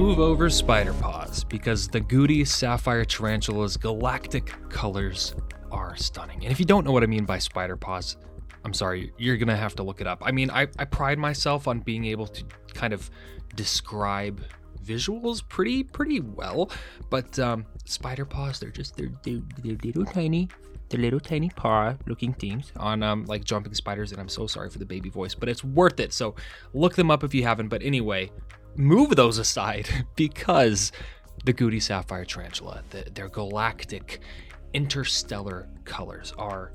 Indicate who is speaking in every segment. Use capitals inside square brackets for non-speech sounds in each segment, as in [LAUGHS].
Speaker 1: move over spider paws because the Gooty Sapphire Tarantula's galactic colors are stunning. And if you don't know what I mean by spider paws, I'm sorry, you're gonna have to look it up. I mean, I, I pride myself on being able to kind of describe visuals pretty pretty well, but um, spider paws they're just they're, they're, they're little tiny, the little tiny paw looking things on um like jumping spiders. And I'm so sorry for the baby voice, but it's worth it. So look them up if you haven't. But anyway, move those aside [LAUGHS] because the Gooty Sapphire Tarantula, the, their galactic, interstellar colors are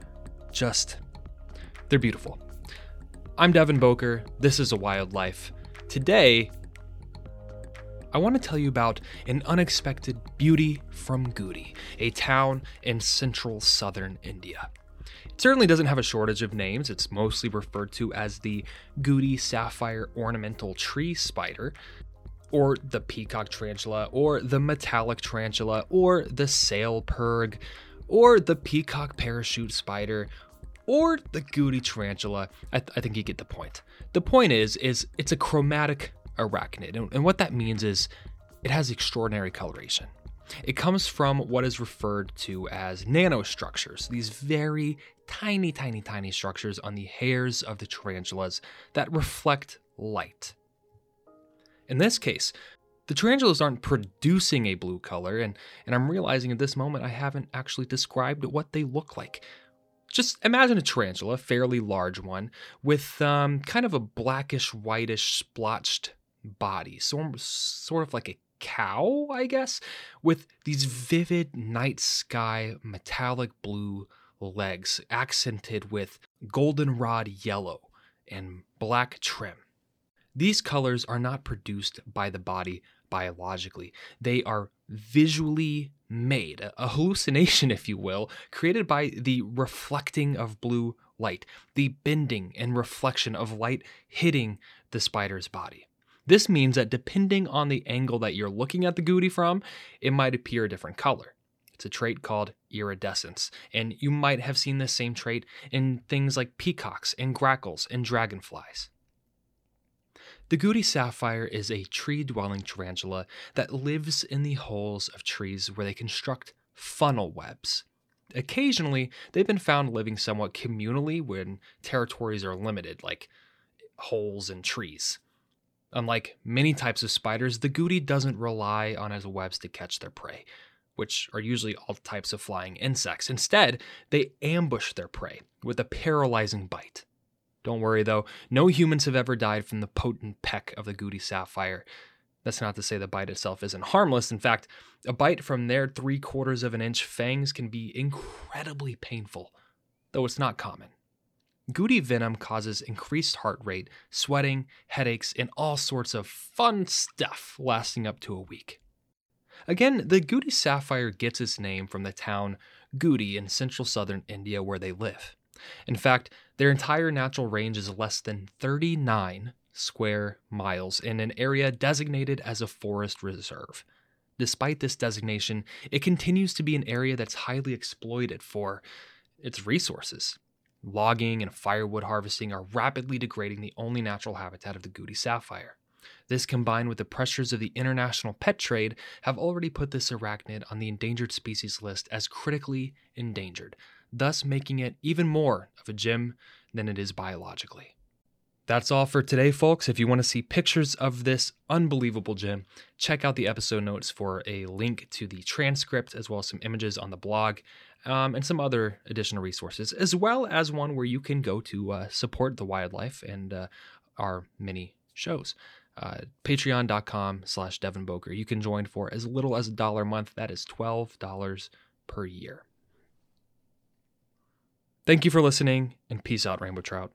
Speaker 1: just, they're beautiful. I'm Devin Boker. This is A Wildlife. Today, I want to tell you about an unexpected beauty from Gooty, a town in central southern India. It certainly doesn't have a shortage of names. It's mostly referred to as the Gooty sapphire ornamental tree spider, or the peacock tarantula, or the metallic tarantula, or the sail purrg, or the peacock parachute spider, or the Gooty tarantula. I, th- I, think you get the point. The point is, is it's a chromatic arachnid, and, and what that means is it has extraordinary coloration. It comes from what is referred to as nanostructures, these very tiny, tiny, tiny structures on the hairs of the tarantulas that reflect light. In this case, the tarantulas aren't producing a blue color, and, and I'm realizing at this moment I haven't actually described what they look like. Just imagine a tarantula, fairly large one, with um, kind of a blackish, whitish, splotched body, so, sort of like a cow, I guess, with these vivid night sky metallic blue legs accented with goldenrod yellow and black trim. These colors are not produced by the body biologically, they are visually made, a hallucination, [LAUGHS] if you will, created by the reflecting of blue light, the bending and reflection of light hitting the spider's body. This means that depending on the angle that you're looking at the Gooty from, it might appear a different color. It's a trait called iridescence, and you might have seen this same trait in things like peacocks and grackles and dragonflies. The Gooty sapphire is a tree dwelling tarantula that lives in the holes of trees where they construct funnel webs. Occasionally, they've been found living somewhat communally when territories are limited, like holes in trees. Unlike many types of spiders, the Gooty doesn't rely on its webs to catch their prey, which are usually all types of flying insects. Instead, they ambush their prey with a paralyzing bite. Don't worry though, no humans have ever died from the potent peck of the Gooty sapphire. That's not to say the bite itself isn't harmless. In fact, a bite from their three quarters of an inch fangs can be incredibly painful, though it's not common. Gooty venom causes increased heart rate, sweating, headaches, and all sorts of fun stuff lasting up to a week. Again, the Gooty sapphire gets its name from the town Gooty in central southern India where they live. In fact, their entire natural range is less than 39 square miles in an area designated as a forest reserve. Despite this designation, it continues to be an area that's highly exploited for its resources. Logging and firewood harvesting are rapidly degrading the only natural habitat of the Gooty sapphire. This, combined with the pressures of the international pet trade, have already put this arachnid on the endangered species list as critically endangered, thus making it even more of a gem than it is biologically. That's all for today, folks. If you want to see pictures of this unbelievable gem, check out the episode notes for a link to the transcript as well as some images on the blog um, and some other additional resources, as well as one where you can go to uh, support the wildlife and uh, our mini shows. Uh, Patreon.com slash Devin Boker. You can join for as little as a dollar a month. That is $12 per year. Thank you for listening, and peace out, Rainbow Trout.